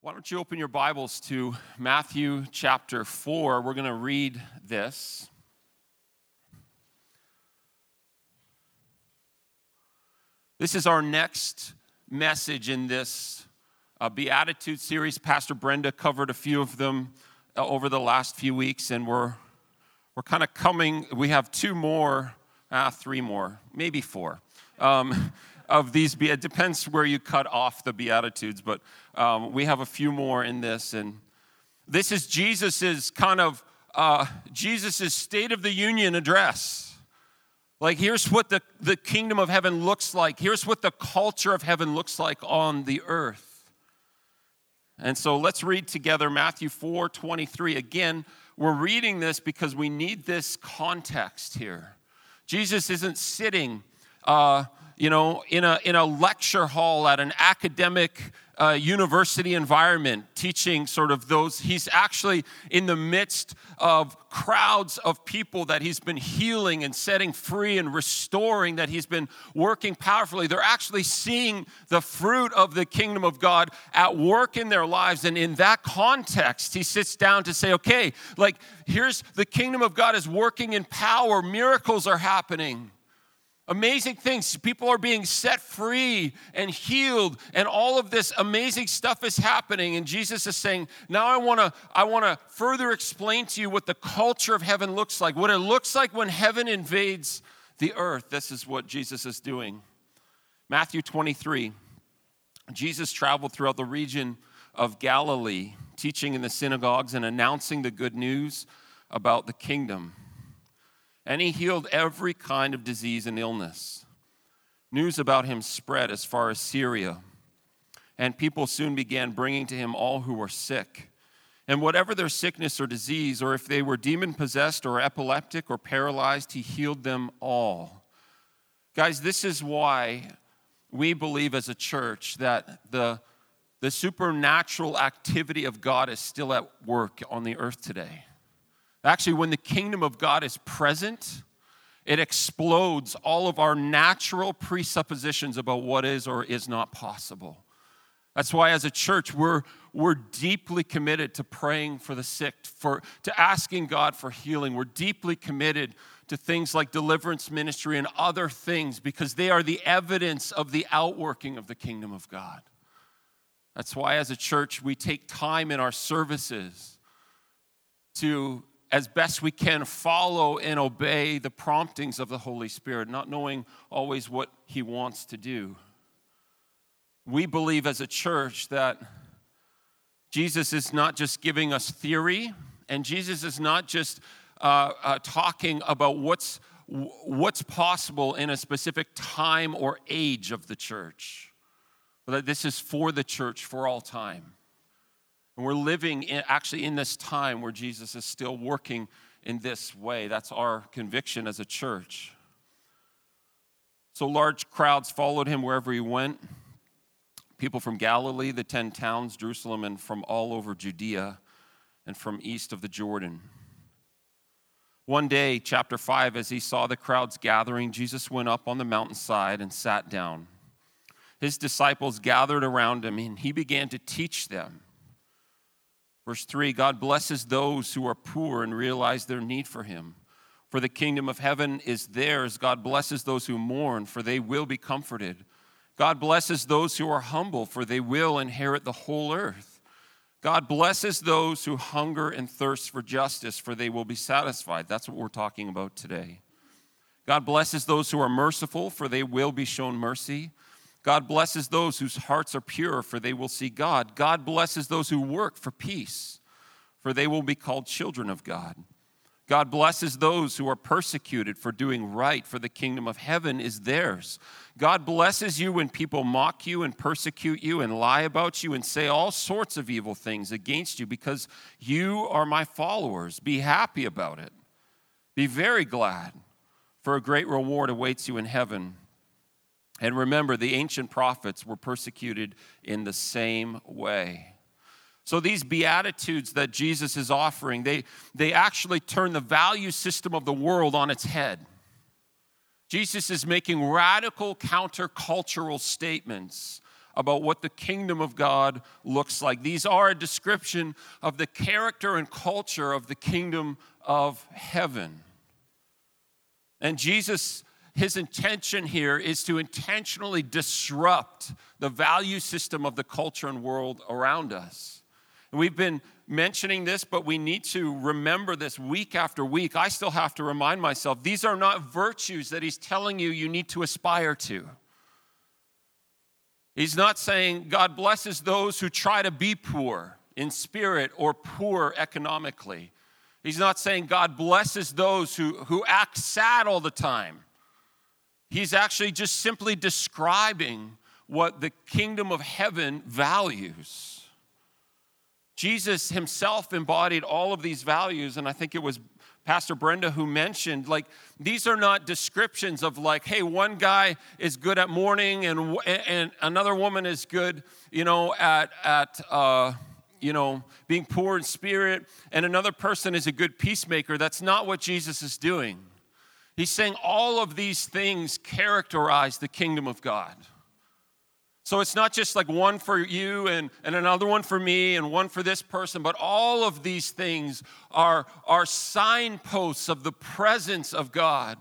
Why don't you open your Bibles to Matthew chapter 4? We're going to read this. This is our next message in this uh, Beatitude series. Pastor Brenda covered a few of them uh, over the last few weeks, and we're, we're kind of coming. We have two more, uh, three more, maybe four. Um, of these, it depends where you cut off the Beatitudes, but um, we have a few more in this. And this is Jesus's kind of, uh, Jesus's State of the Union address. Like, here's what the, the kingdom of heaven looks like. Here's what the culture of heaven looks like on the earth. And so let's read together Matthew 4 23. Again, we're reading this because we need this context here. Jesus isn't sitting uh, you know, in a, in a lecture hall at an academic uh, university environment, teaching sort of those. He's actually in the midst of crowds of people that he's been healing and setting free and restoring, that he's been working powerfully. They're actually seeing the fruit of the kingdom of God at work in their lives. And in that context, he sits down to say, okay, like, here's the kingdom of God is working in power, miracles are happening. Amazing things. People are being set free and healed, and all of this amazing stuff is happening. And Jesus is saying, Now I wanna, I wanna further explain to you what the culture of heaven looks like, what it looks like when heaven invades the earth. This is what Jesus is doing. Matthew 23. Jesus traveled throughout the region of Galilee, teaching in the synagogues and announcing the good news about the kingdom and he healed every kind of disease and illness. News about him spread as far as Syria, and people soon began bringing to him all who were sick. And whatever their sickness or disease, or if they were demon possessed or epileptic or paralyzed, he healed them all. Guys, this is why we believe as a church that the, the supernatural activity of God is still at work on the earth today. Actually, when the kingdom of God is present, it explodes all of our natural presuppositions about what is or is not possible. That's why, as a church, we're, we're deeply committed to praying for the sick, for, to asking God for healing. We're deeply committed to things like deliverance ministry and other things because they are the evidence of the outworking of the kingdom of God. That's why, as a church, we take time in our services to as best we can follow and obey the promptings of the Holy Spirit, not knowing always what He wants to do. We believe as a church that Jesus is not just giving us theory, and Jesus is not just uh, uh, talking about what's, what's possible in a specific time or age of the church, but that this is for the church for all time. And we're living in, actually in this time where Jesus is still working in this way. That's our conviction as a church. So large crowds followed him wherever he went. People from Galilee, the 10 towns, Jerusalem, and from all over Judea and from east of the Jordan. One day, chapter 5, as he saw the crowds gathering, Jesus went up on the mountainside and sat down. His disciples gathered around him, and he began to teach them. Verse 3 God blesses those who are poor and realize their need for him. For the kingdom of heaven is theirs. God blesses those who mourn, for they will be comforted. God blesses those who are humble, for they will inherit the whole earth. God blesses those who hunger and thirst for justice, for they will be satisfied. That's what we're talking about today. God blesses those who are merciful, for they will be shown mercy. God blesses those whose hearts are pure, for they will see God. God blesses those who work for peace, for they will be called children of God. God blesses those who are persecuted for doing right, for the kingdom of heaven is theirs. God blesses you when people mock you and persecute you and lie about you and say all sorts of evil things against you because you are my followers. Be happy about it. Be very glad, for a great reward awaits you in heaven. And remember, the ancient prophets were persecuted in the same way. So these beatitudes that Jesus is offering, they, they actually turn the value system of the world on its head. Jesus is making radical countercultural statements about what the kingdom of God looks like. These are a description of the character and culture of the kingdom of heaven. And Jesus, his intention here is to intentionally disrupt the value system of the culture and world around us. And we've been mentioning this, but we need to remember this week after week. I still have to remind myself these are not virtues that he's telling you you need to aspire to. He's not saying God blesses those who try to be poor in spirit or poor economically. He's not saying God blesses those who, who act sad all the time. He's actually just simply describing what the kingdom of heaven values. Jesus himself embodied all of these values, and I think it was Pastor Brenda who mentioned like these are not descriptions of like, hey, one guy is good at mourning and and another woman is good, you know, at at uh, you know being poor in spirit, and another person is a good peacemaker. That's not what Jesus is doing. He's saying all of these things characterize the kingdom of God. So it's not just like one for you and, and another one for me and one for this person, but all of these things are, are signposts of the presence of God.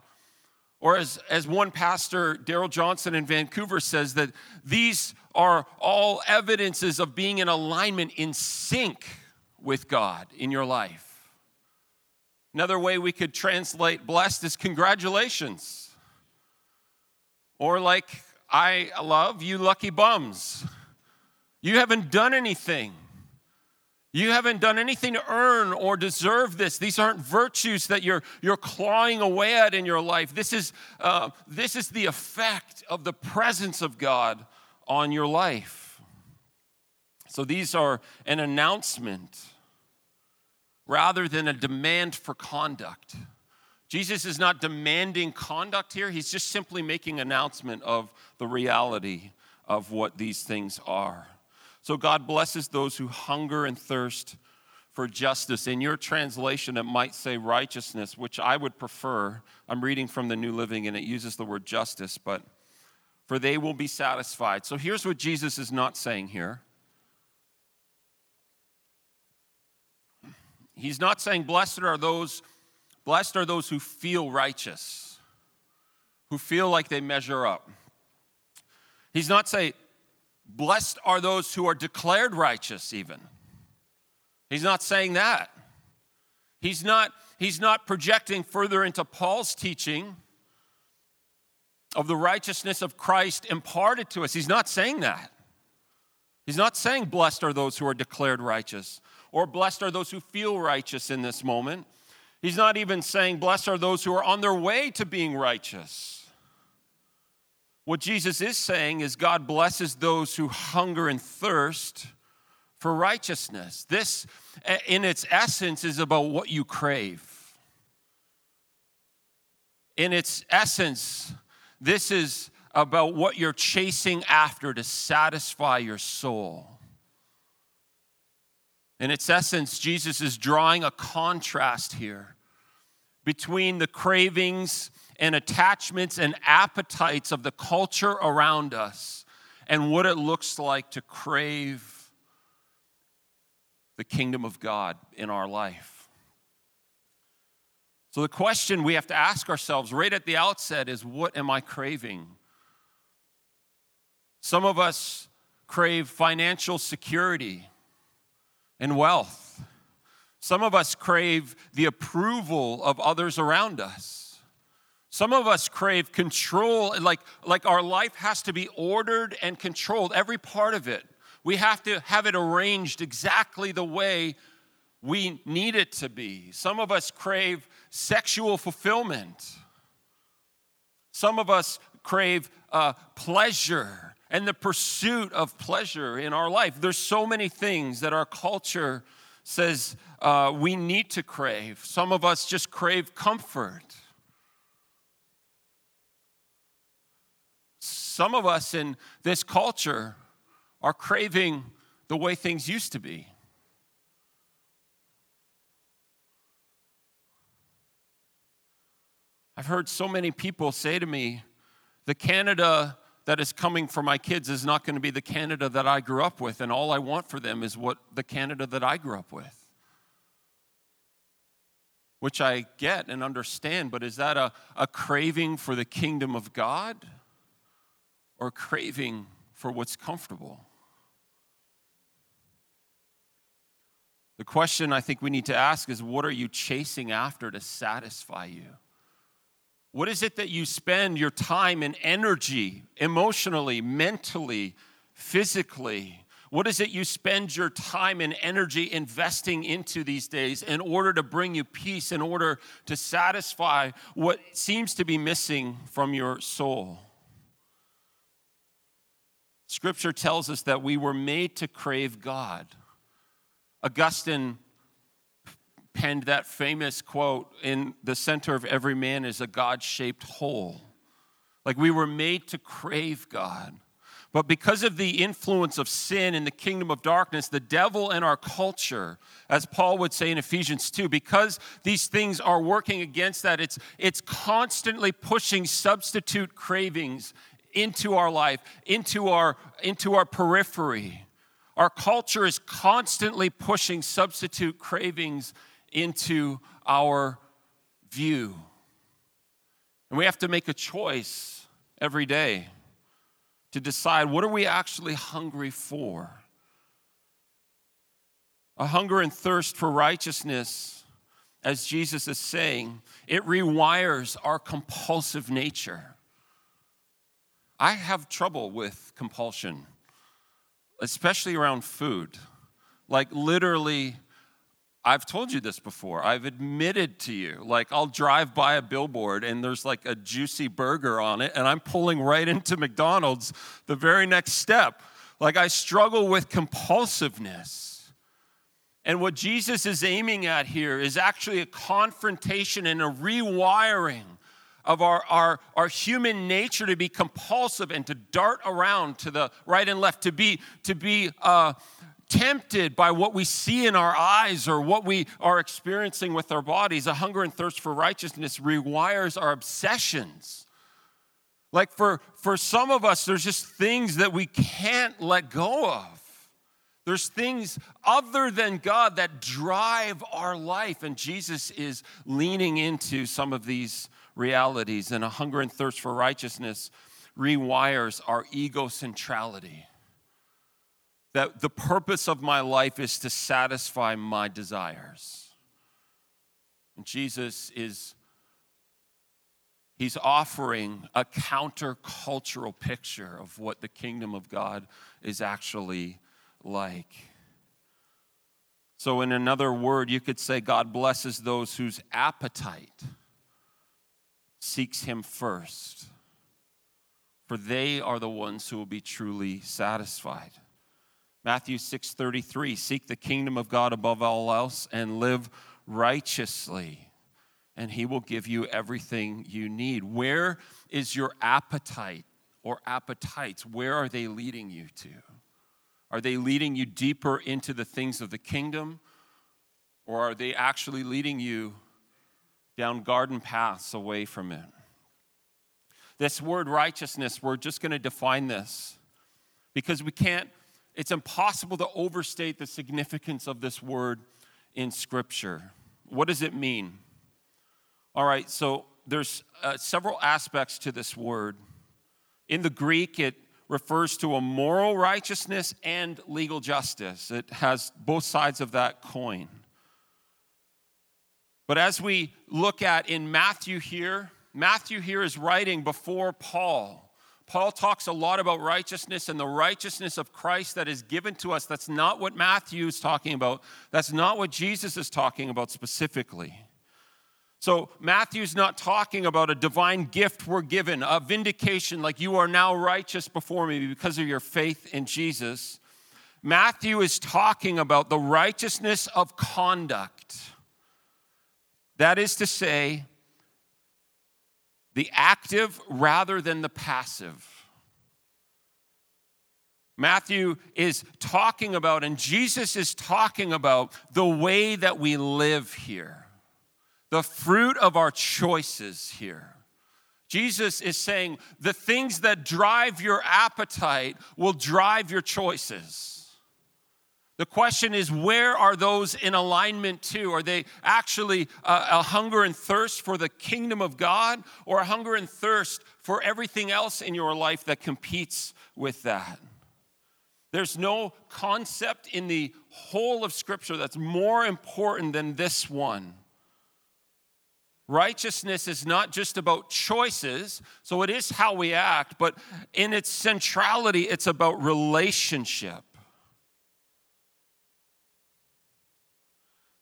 Or as, as one pastor, Darrell Johnson in Vancouver, says, that these are all evidences of being in alignment, in sync with God in your life. Another way we could translate blessed is congratulations. Or like I love you lucky bums. You haven't done anything. You haven't done anything to earn or deserve this. These aren't virtues that you're, you're clawing away at in your life. This is, uh, this is the effect of the presence of God on your life. So these are an announcement rather than a demand for conduct. Jesus is not demanding conduct here, he's just simply making announcement of the reality of what these things are. So God blesses those who hunger and thirst for justice. In your translation, it might say righteousness, which I would prefer. I'm reading from the New Living and it uses the word justice, but for they will be satisfied. So here's what Jesus is not saying here. He's not saying, Blessed are those Blessed are those who feel righteous, who feel like they measure up. He's not saying, blessed are those who are declared righteous, even. He's not saying that. He's not, he's not projecting further into Paul's teaching of the righteousness of Christ imparted to us. He's not saying that. He's not saying, blessed are those who are declared righteous, or blessed are those who feel righteous in this moment. He's not even saying, Blessed are those who are on their way to being righteous. What Jesus is saying is, God blesses those who hunger and thirst for righteousness. This, in its essence, is about what you crave. In its essence, this is about what you're chasing after to satisfy your soul. In its essence, Jesus is drawing a contrast here between the cravings and attachments and appetites of the culture around us and what it looks like to crave the kingdom of God in our life. So, the question we have to ask ourselves right at the outset is what am I craving? Some of us crave financial security and wealth. Some of us crave the approval of others around us. Some of us crave control, like, like our life has to be ordered and controlled, every part of it. We have to have it arranged exactly the way we need it to be. Some of us crave sexual fulfillment. Some of us crave uh, pleasure and the pursuit of pleasure in our life. There's so many things that our culture says uh, we need to crave. Some of us just crave comfort. Some of us in this culture are craving the way things used to be. I've heard so many people say to me, the Canada that is coming for my kids is not going to be the Canada that I grew up with, and all I want for them is what the Canada that I grew up with. Which I get and understand, but is that a, a craving for the kingdom of God or craving for what's comfortable? The question I think we need to ask is what are you chasing after to satisfy you? What is it that you spend your time and energy emotionally, mentally, physically? What is it you spend your time and energy investing into these days in order to bring you peace, in order to satisfy what seems to be missing from your soul? Scripture tells us that we were made to crave God. Augustine penned that famous quote in the center of every man is a God shaped hole. Like we were made to crave God. But because of the influence of sin in the kingdom of darkness, the devil and our culture, as Paul would say in Ephesians 2, because these things are working against that, it's, it's constantly pushing substitute cravings into our life, into our, into our periphery. Our culture is constantly pushing substitute cravings into our view. And we have to make a choice every day to decide what are we actually hungry for? A hunger and thirst for righteousness, as Jesus is saying, it rewires our compulsive nature. I have trouble with compulsion especially around food. Like, literally, I've told you this before. I've admitted to you, like, I'll drive by a billboard and there's like a juicy burger on it, and I'm pulling right into McDonald's the very next step. Like, I struggle with compulsiveness. And what Jesus is aiming at here is actually a confrontation and a rewiring of our, our, our human nature to be compulsive and to dart around to the right and left, to be, to be uh, tempted by what we see in our eyes or what we are experiencing with our bodies. A hunger and thirst for righteousness rewires our obsessions. Like for, for some of us, there's just things that we can't let go of. There's things other than God that drive our life, and Jesus is leaning into some of these realities, and a hunger and thirst for righteousness rewires our ego centrality. That the purpose of my life is to satisfy my desires. And Jesus is he's offering a countercultural picture of what the kingdom of God is actually like. So, in another word, you could say God blesses those whose appetite seeks him first, for they are the ones who will be truly satisfied. Matthew 6:33 Seek the kingdom of God above all else and live righteously and he will give you everything you need. Where is your appetite or appetites? Where are they leading you to? Are they leading you deeper into the things of the kingdom or are they actually leading you down garden paths away from it. This word righteousness, we're just going to define this because we can't, it's impossible to overstate the significance of this word in Scripture. What does it mean? All right, so there's uh, several aspects to this word. In the Greek, it refers to a moral righteousness and legal justice, it has both sides of that coin. But as we look at in Matthew here, Matthew here is writing before Paul. Paul talks a lot about righteousness and the righteousness of Christ that is given to us. That's not what Matthew is talking about. That's not what Jesus is talking about specifically. So, Matthew's not talking about a divine gift we're given, a vindication like you are now righteous before me because of your faith in Jesus. Matthew is talking about the righteousness of conduct that is to say, the active rather than the passive. Matthew is talking about, and Jesus is talking about the way that we live here, the fruit of our choices here. Jesus is saying the things that drive your appetite will drive your choices. The question is, where are those in alignment to? Are they actually a, a, hunger and thirst for the kingdom of God or a hunger and thirst for everything else in your life that competes with that? There's no concept in the whole of Scripture that's more important than this one. Righteousness is not just about choices, so it is how we act, but in its centrality, it's about relationship.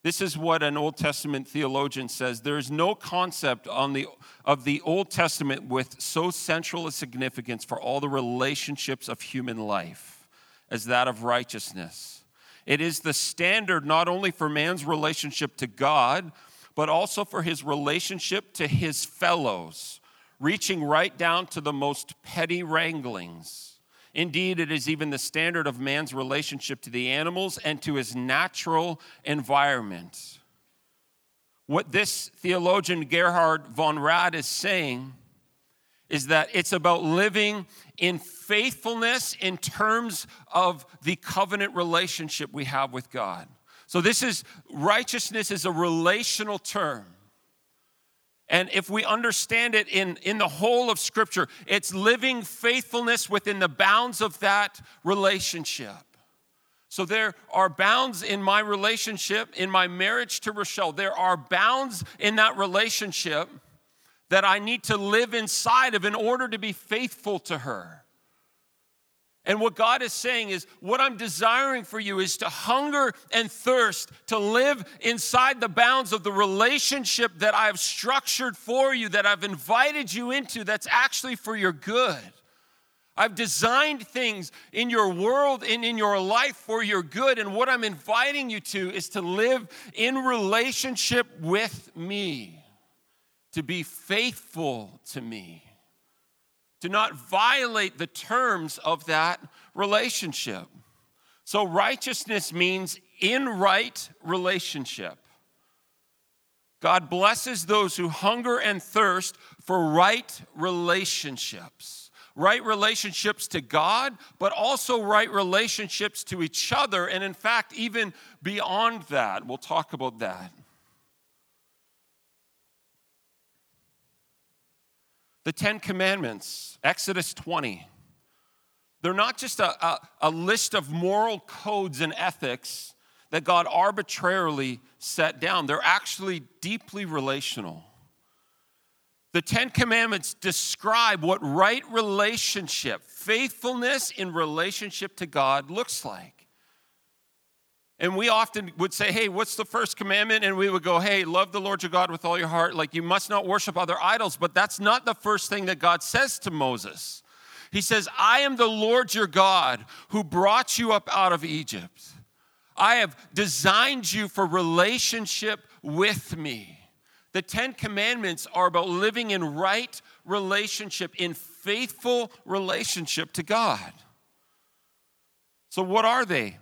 This is what an Old Testament theologian says. There is no concept on the, of the Old Testament with so central a significance for all the relationships of human life as that of righteousness. It is the standard not only for man's relationship to God, but also for his relationship to his fellows, reaching right down to the most petty wranglings. Indeed, it is even the standard of man's relationship to the animals and to his natural environment. What this theologian Gerhard von Rad is saying is that it's about living in faithfulness in terms of the covenant relationship we have with God. So, this is righteousness is a relational term. And if we understand it in, in the whole of Scripture, it's living faithfulness within the bounds of that relationship. So there are bounds in my relationship, in my marriage to Rochelle. There are bounds in that relationship that I need to live inside of in order to be faithful to her. And what God is saying is, what I'm desiring for you is to hunger and thirst, to live inside the bounds of the relationship that I've structured for you, that I've invited you into, that's actually for your good. I've designed things in your world and in your life for your good. And what I'm inviting you to is to live in relationship with me, to be faithful to me to not violate the terms of that relationship. So, righteousness means in right relationship. God blesses those who hunger and thirst for right relationships. Right relationships to God, but also right relationships to each other, and in fact, even beyond that. We'll talk about that. The Ten Commandments, Exodus 20, they're not just a, a, a, list of moral codes and ethics that God arbitrarily set down, they're actually deeply relational. The Ten Commandments describe what right relationship, faithfulness in relationship to God looks like. And we often would say, Hey, what's the first commandment? And we would go, Hey, love the Lord your God with all your heart. Like, you must not worship other idols. But that's not the first thing that God says to Moses. He says, I am the Lord your God who brought you up out of Egypt. I have designed you for relationship with me. The Ten Commandments are about living in right relationship, in faithful relationship to God. So, what are they?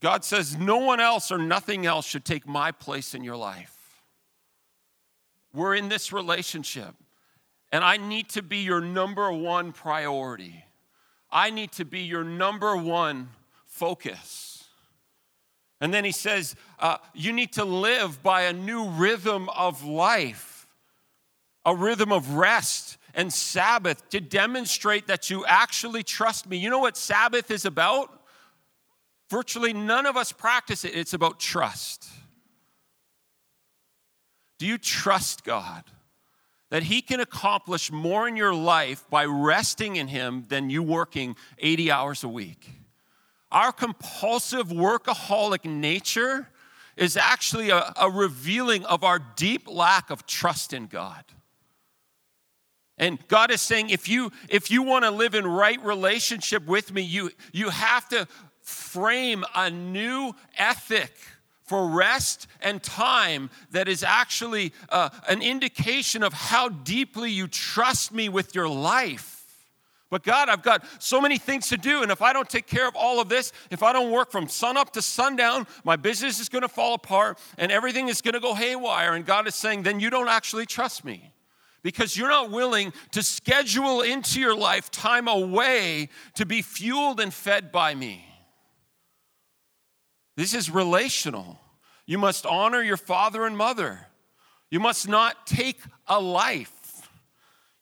God says, No one else or nothing else should take my place in your life. We're in this relationship, and I need to be your number one priority. I need to be your number one focus. And then he says, uh, You need to live by a new rhythm of life, a rhythm of rest and Sabbath to demonstrate that you actually trust me. You know what Sabbath is about? Virtually none of us practice it. It's about trust. Do you trust God? That He can accomplish more in your life by resting in Him than you working 80 hours a week. Our compulsive workaholic nature is actually a, a revealing of our deep lack of trust in God. And God is saying, if you if you want to live in right relationship with me, you you have to frame a new ethic for rest and time that is actually uh, an indication of how deeply you trust me with your life. But God, I've got so many things to do, and if I don't take care of all of this, if I don't work from sun up to sundown, my business is going to fall apart and everything is going to go haywire. And God is saying, then you don't actually trust me because you're not willing to schedule into your life time away to be fueled and fed by me. This is relational. You must honor your father and mother. You must not take a life.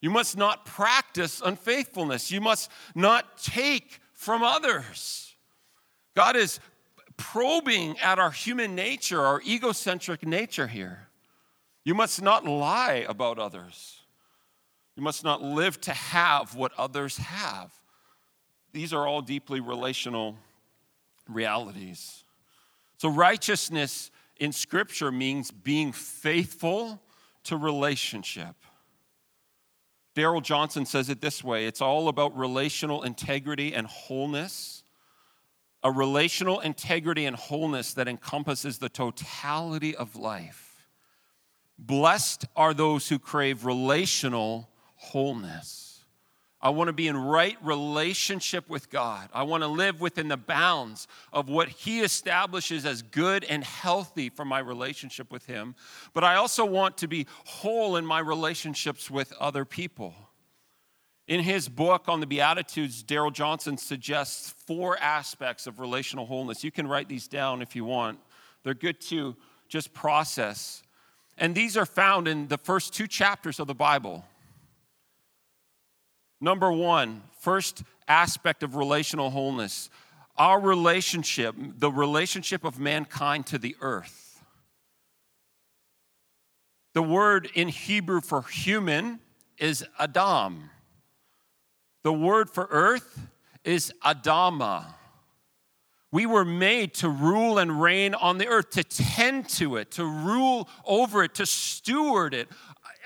You must not practice unfaithfulness. You must not take from others. God is probing at our human nature, our egocentric nature here. You must not lie about others. You must not live to have what others have. These are all deeply relational realities. So, righteousness in Scripture means being faithful to relationship. Darrell Johnson says it this way it's all about relational integrity and wholeness. A relational integrity and wholeness that encompasses the totality of life. Blessed are those who crave relational wholeness. I want to be in right relationship with God. I want to live within the bounds of what He establishes as good and healthy for my relationship with Him. But I also want to be whole in my relationships with other people. In his book on the Beatitudes, Darrell Johnson suggests four aspects of relational wholeness. You can write these down if you want, they're good to just process. And these are found in the first two chapters of the Bible. Number one, first aspect of relational wholeness our relationship, the relationship of mankind to the earth. The word in Hebrew for human is Adam. The word for earth is Adama. We were made to rule and reign on the earth, to tend to it, to rule over it, to steward it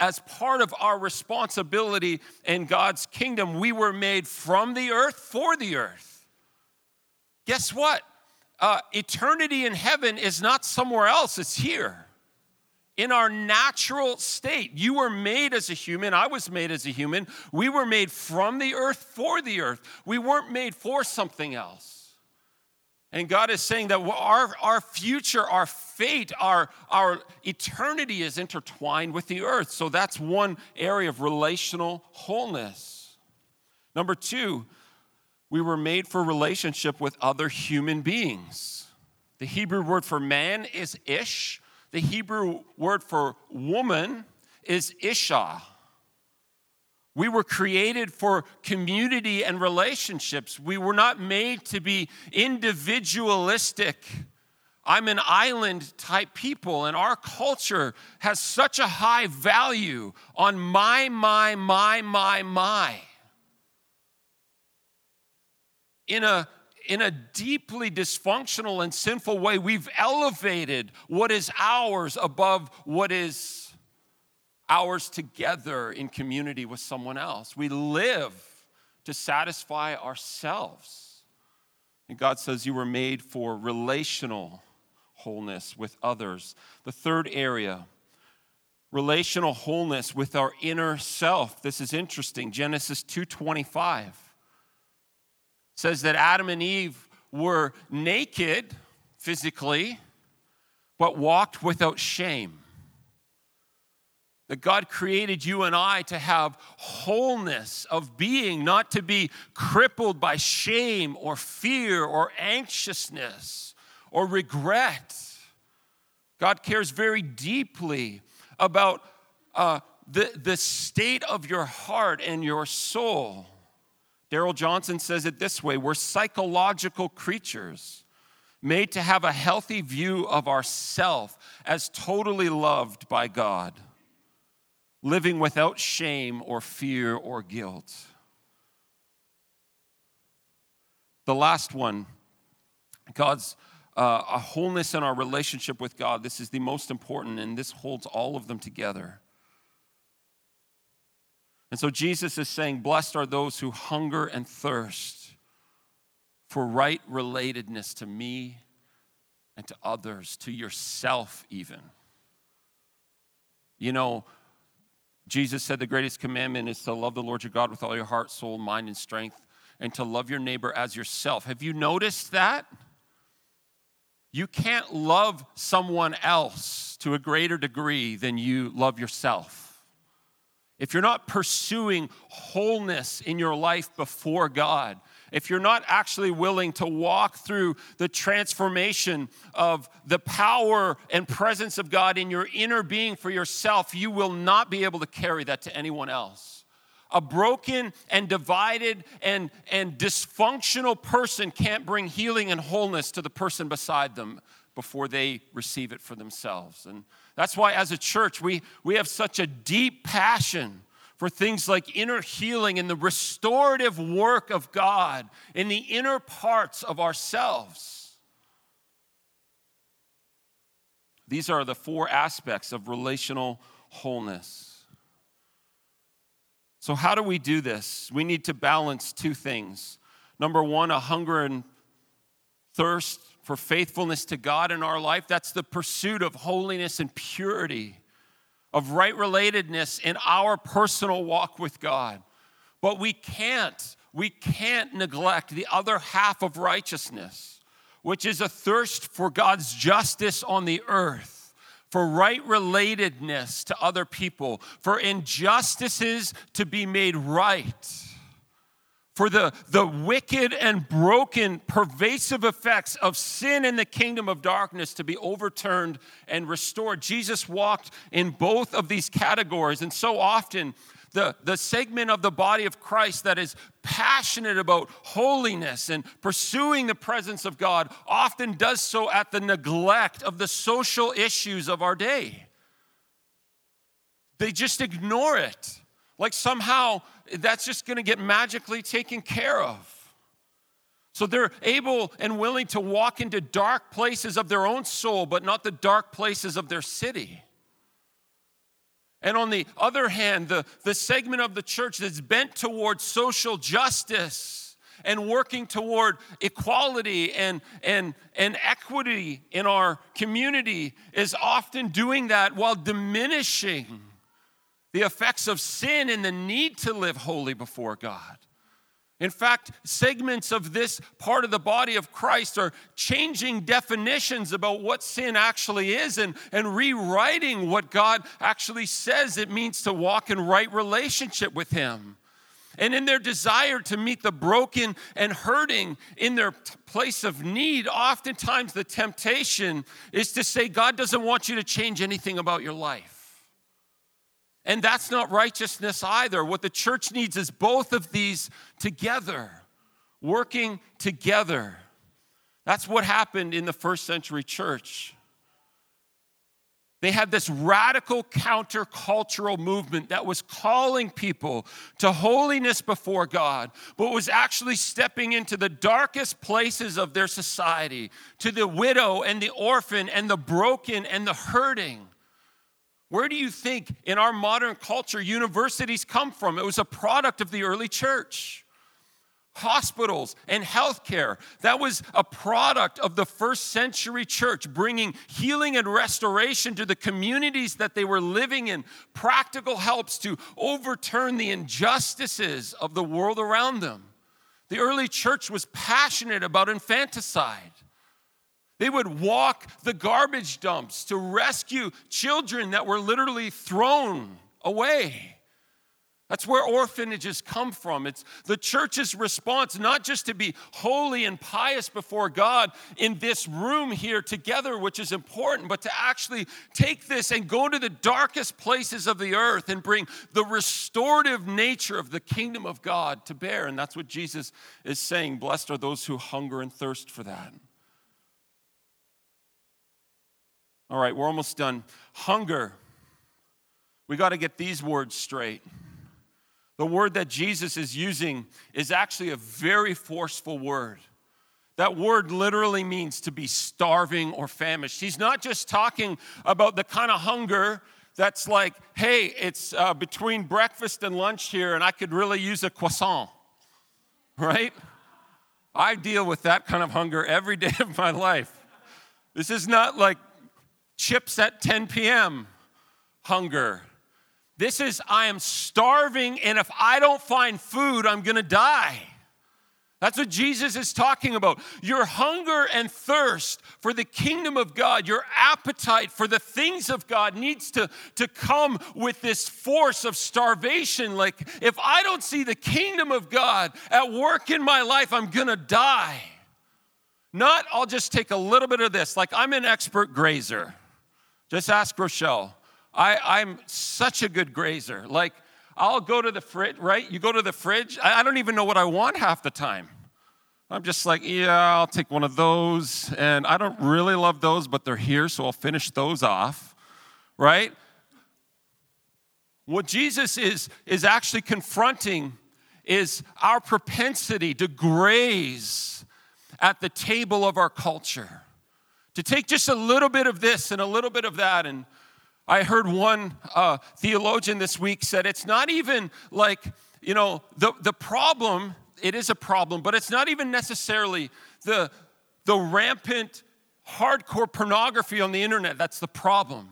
as part of our responsibility in God's kingdom, we were made from the earth for the earth. Guess what? Uh, eternity in heaven is not somewhere else, it's here. In our natural state, you were made as a human. I was made as a human. We were made from the earth for the earth. We weren't made for something else. And God is saying that our, our future, our fate, our, our eternity is intertwined with the earth. So that's one area of relational wholeness. Number two, we were made for relationship with other human beings. The Hebrew word for man is ish, the Hebrew word for woman is isha. We were created for community and relationships. We were not made to be individualistic. I'm an island type people, and our culture has such a high value on my, my, my, my, my. In a, in a deeply dysfunctional and sinful way, we've elevated what is ours above what is ours together in community with someone else. We live to satisfy ourselves. And God says you were made for relational wholeness with others. The third area, relational wholeness with our inner self. This is interesting. Genesis 2:25 says that Adam and Eve were naked physically but walked without shame that God created you and I to have wholeness of being, not to be crippled by shame or fear or anxiousness or regret. God cares very deeply about uh, the, the state of your heart and your soul. Darrell Johnson says it this way we're psychological creatures made to have a healthy view of ourself as totally loved by God living without shame or fear or guilt. The last one, God's uh, a wholeness in our relationship with God. This is the most important, and this holds all of them together. And so Jesus is saying, Blessed are those who hunger and thirst for right relatedness to me and to others, to yourself, even. You know, Jesus said the greatest commandment is to love the Lord your God with all your heart, soul, mind, and strength, and to love your neighbor as yourself. Have you noticed that? You can't love someone else to a greater degree than you love yourself. if you're not pursuing wholeness in your life before God, if you're not actually willing to walk through the transformation of the power and presence of God in your inner being for yourself, you will not be able to carry that to anyone else. A broken and divided and, and dysfunctional person can't bring healing and wholeness to the person beside them before they receive it for themselves. And that's why, as a church, we, we have such a deep passion for things like inner healing and the restorative work of God in the inner parts of ourselves. These are the four aspects of relational wholeness. So, how do we do this? We need to balance two things. Number one, a hunger and thirst for faithfulness to God in our life. That's the pursuit of holiness and purity of right relatedness in our personal walk with God. But we can't, we can't neglect the other half of righteousness, which is a thirst for God's justice on the earth, for right relatedness to other people, for injustices to be made right for the, the wicked and broken, pervasive effects of sin in the kingdom of darkness to be overturned and restored. Jesus walked in both of these categories, and so often, the, the segment of the body of Christ that is passionate about holiness and pursuing the presence of God often does so at the neglect of the social issues of our day. They just ignore it. Like somehow that's just going to get magically taken care of. So they're able and willing to walk into dark places of their own soul, but not the dark places of their city. And on the other hand, the, the segment of the church that's bent towards social justice and working toward equality and, and, and equity in our community is often doing that while diminishing the effects of sin and the need to live holy before God. In fact, segments of this part of the body of Christ are changing definitions about what sin actually is and, and rewriting what God actually says it means to walk in right relationship with Him. And in their desire to meet the broken and hurting in their place of need, oftentimes the temptation is to say, God doesn't want you to change anything about your life. And that's not righteousness either. What the church needs is both of these together, working together. That's what happened in the first century church. They had this radical countercultural movement that was calling people to holiness before God, but was actually stepping into the darkest places of their society, to the widow and the orphan and the broken and the hurting. Where do you think in our modern culture universities come from? It was a product of the early church. Hospitals and healthcare, that was a product of the first century church, bringing healing and restoration to the communities that they were living in, practical helps to overturn the injustices of the world around them. The early church was passionate about infanticide. They would walk the garbage dumps to rescue children that were literally thrown away. That's where orphanages come from. It's the church's response, not just to be holy and pious before God in this room here together, which is important, but to actually take this and go to the darkest places of the earth and bring the restorative nature of the kingdom of God to bear. And that's what Jesus is saying. Blessed are those who hunger and thirst for that. All right, we're almost done. Hunger. We got to get these words straight. The word that Jesus is using is actually a very forceful word. That word literally means to be starving or famished. He's not just talking about the kind of hunger that's like, hey, it's uh, between breakfast and lunch here, and I could really use a croissant, right? I deal with that kind of hunger every day of my life. This is not like chips at 10 p.m. hunger. This is, I am starving, and if I don't find food, I'm gonna die. That's what Jesus is talking about. Your hunger and thirst for the kingdom of God, your appetite for the things of God needs to, to come with this force of starvation. Like, if I don't see the kingdom of God at work in my life, I'm gonna die. Not, I'll just take a little bit of this. Like, I'm an expert grazer. Just ask Rochelle. I, I'm such a good grazer. Like, I'll go to the fridge, right? You go to the fridge. I don't even know what I want half the time. I'm just like, yeah, I'll take one of those. And I don't really love those, but they're here, so I'll finish those off, right? What Jesus is, is actually confronting is our propensity to graze at the table of our culture, to take just a little bit of this and a little bit of that and I heard one uh, theologian this week said it's not even like, you know, the, the problem, it is a problem, but it's not even necessarily the, the rampant, hardcore pornography on the internet that's the problem.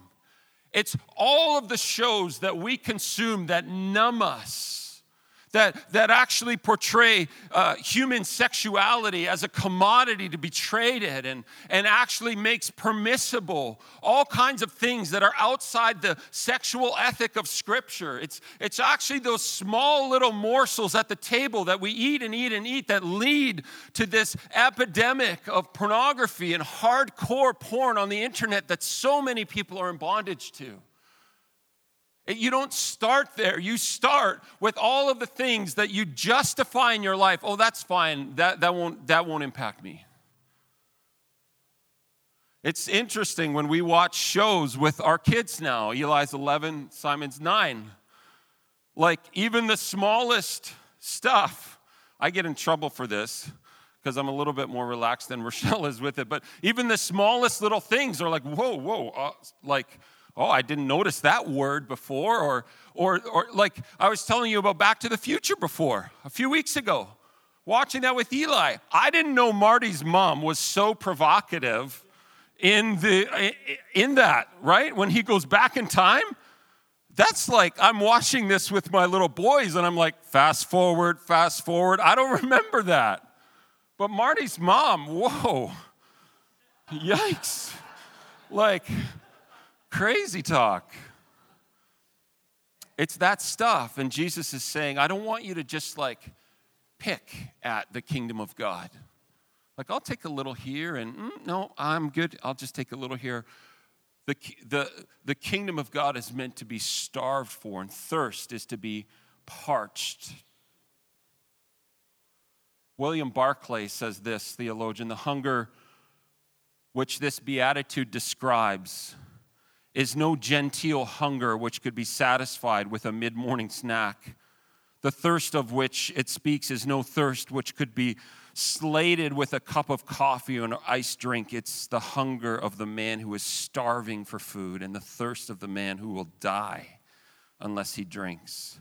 It's all of the shows that we consume that numb us that, that actually portray uh, human sexuality as a commodity to be traded and, and actually makes permissible all kinds of things that are outside the sexual ethic of Scripture. It's, it's actually those small little morsels at the table that we eat and eat and eat that lead to this epidemic of pornography and hardcore porn on the internet that so many people are in bondage to. You don't start there. You start with all of the things that you justify in your life. Oh, that's fine. That, that, won't, that won't impact me. It's interesting when we watch shows with our kids now. Eli's 11, Simon's 9. Like, even the smallest stuff, I get in trouble for this because I'm a little bit more relaxed than Rochelle is with it. But even the smallest little things are like, whoa, whoa, uh, like, oh, I didn't notice that word before. Or, or, or like I was telling you about Back to the Future before, a few weeks ago, watching that with Eli. I didn't know Marty's mom was so provocative in, the, in that, right? When he goes back in time. That's like I'm watching this with my little boys and I'm like, fast forward, fast forward. I don't remember that. But Marty's mom, whoa, yikes. Like, Crazy talk. It's that stuff. And Jesus is saying, I don't want you to just like pick at the kingdom of God. Like, I'll take a little here, and mm, no, I'm good. I'll just take a little here. The, the, the kingdom of God is meant to be starved for, and thirst is to be parched. William Barclay says this, theologian the hunger which this beatitude describes is no genteel hunger which could be satisfied with a mid morning snack. The thirst of which it speaks is no thirst which could be slated with a cup of coffee or an iced drink. It's the hunger of the man who is starving for food and the thirst of the man who will die unless he drinks.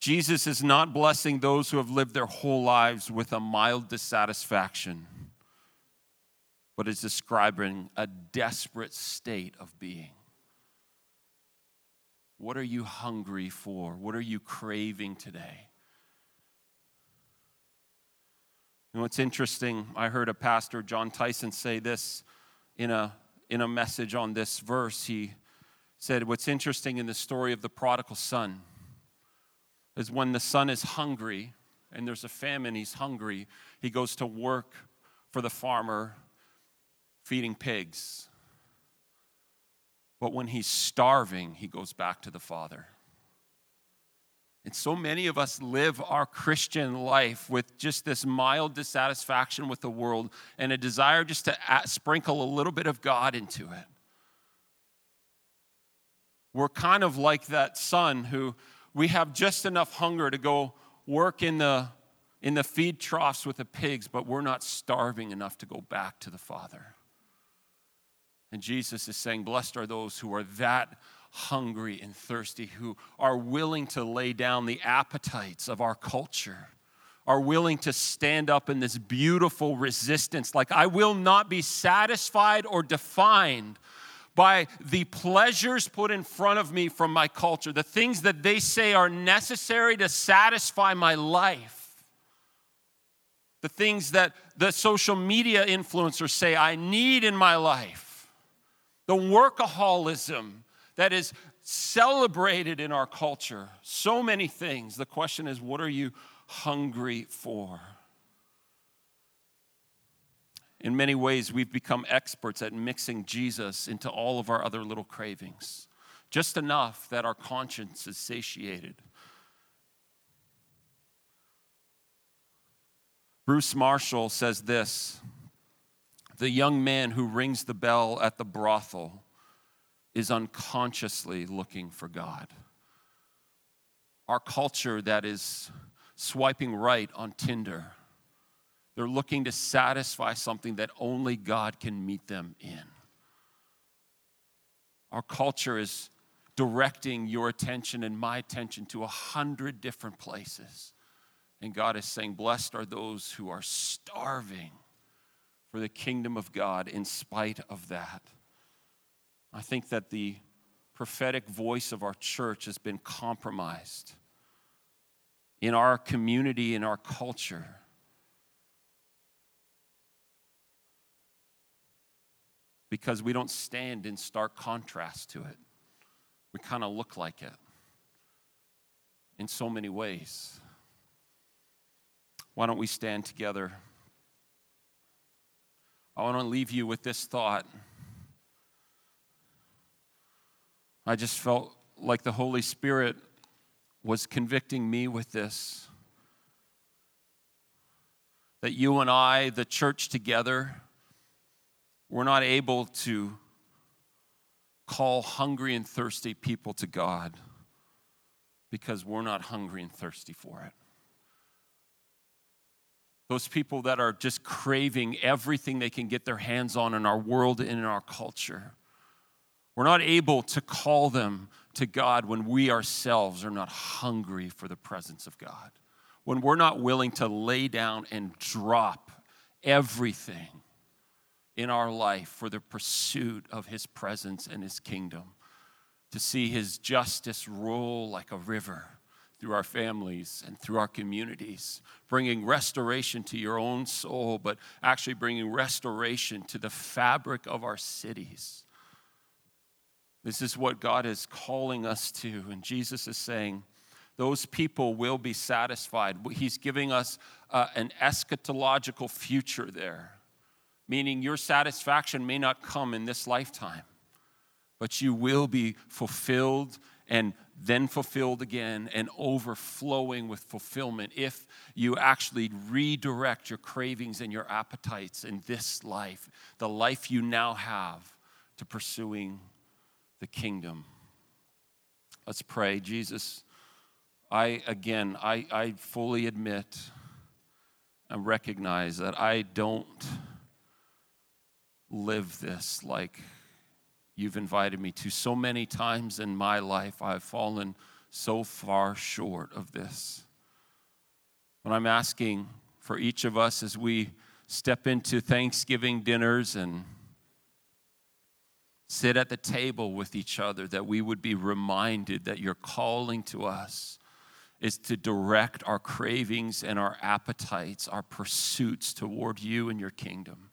Jesus is not blessing those who have lived their whole lives with a mild dissatisfaction but is describing a desperate state of being. What are you hungry for? What are you craving today? You know, it's interesting. I heard a pastor, Jon Tyson, say this in a, in a message on this verse. He said, What's interesting in the story of the prodigal son is when the son is hungry and there's a famine, he's hungry, he goes to work for the farmer feeding pigs. But when he's starving, he goes back to the Father. And so many of us live our Christian life with just this mild dissatisfaction with the world and a desire just to sprinkle a little bit of God into it. We're kind of like that son who we have just enough hunger to go work in the, in the feed troughs with the pigs, but we're not starving enough to go back to the Father. And Jesus is saying, Blessed are those who are that hungry and thirsty, who are willing to lay down the appetites of our culture, are willing to stand up in this beautiful resistance. Like, I will not be satisfied or defined by the pleasures put in front of me from my culture, the things that they say are necessary to satisfy my life. the things that the social media influencers say I need in my life, the workaholism that is celebrated in our culture, so many things. The question is, what are you hungry for? In many ways, we've become experts at mixing Jesus into all of our other little cravings, just enough that our conscience is satiated. Bruce Marshall says this The young man who rings the bell at the brothel is unconsciously looking for God. Our culture that is swiping right on Tinder, they're looking to satisfy something that only God can meet them in. Our culture is directing your attention and my attention to a hundred different places. And God is saying, Blessed are those who are starving for the kingdom of God in spite of that. I think that the prophetic voice of our church has been compromised in our community, in our culture. Because we don't stand in stark contrast to it. We kind of look like it in so many ways. Why don't we stand together? I want to leave you with this thought. I just felt like the Holy Spirit was convicting me with this. That you and I, the church together, we're not able to call hungry and thirsty people to God because we're not hungry and thirsty for it. Those people that are just craving everything they can get their hands on in our world and in our culture. We're not able to call them to God when we ourselves are not hungry for the presence of God, when we're not willing to lay down and drop everything in our life for the pursuit of His presence and His kingdom, to see His justice roll like a river through our families and through our communities, bringing restoration to your own soul, but actually bringing restoration to the fabric of our cities this is what God is calling us to. And Jesus is saying, those people will be satisfied. He's giving us uh, an eschatological future there, meaning your satisfaction may not come in this lifetime, but you will be fulfilled and then fulfilled again and overflowing with fulfillment if you actually redirect your cravings and your appetites in this life, the life you now have, to pursuing the kingdom. Let's pray. Jesus, I, again, I, I fully admit and recognize that I don't live this like you've invited me to. So many times in my life, I've fallen so far short of this. But I'm asking for each of us as we step into Thanksgiving dinners and sit at the table with each other, that we would be reminded that your calling to us is to direct our cravings and our appetites, our pursuits toward you and your kingdom.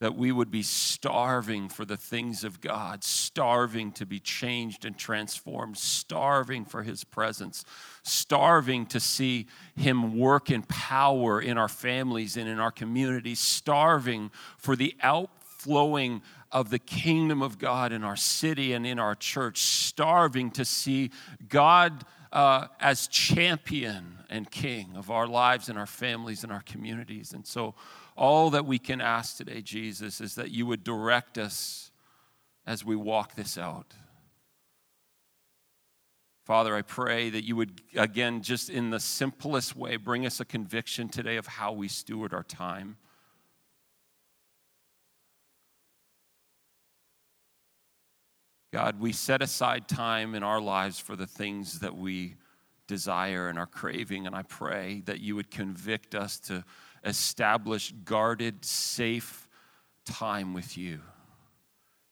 That we would be starving for the things of God, starving to be changed and transformed, starving for His presence, starving to see Him work in power in our families and in our communities, starving for the outflowing of the kingdom of God in our city and in our church, starving to see God uh, as champion and king of our lives and our families and our communities. And so, all that we can ask today, Jesus, is that you would direct us as we walk this out. Father, I pray that you would, again, just in the simplest way, bring us a conviction today of how we steward our time. God, we set aside time in our lives for the things that we desire and are craving, and I pray that you would convict us to established, guarded, safe time with you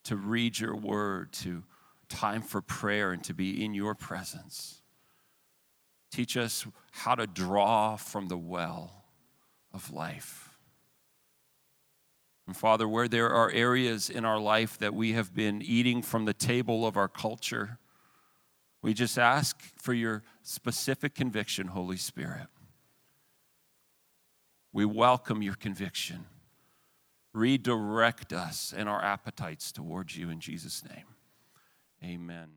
to read your word, to time for prayer, and to be in your presence. Teach us how to draw from the well of life. And Father, where there are areas in our life that we have been eating from the table of our culture, we just ask for your specific conviction, Holy Spirit. We welcome your conviction. Redirect us and our appetites towards you in Jesus' name. Amen.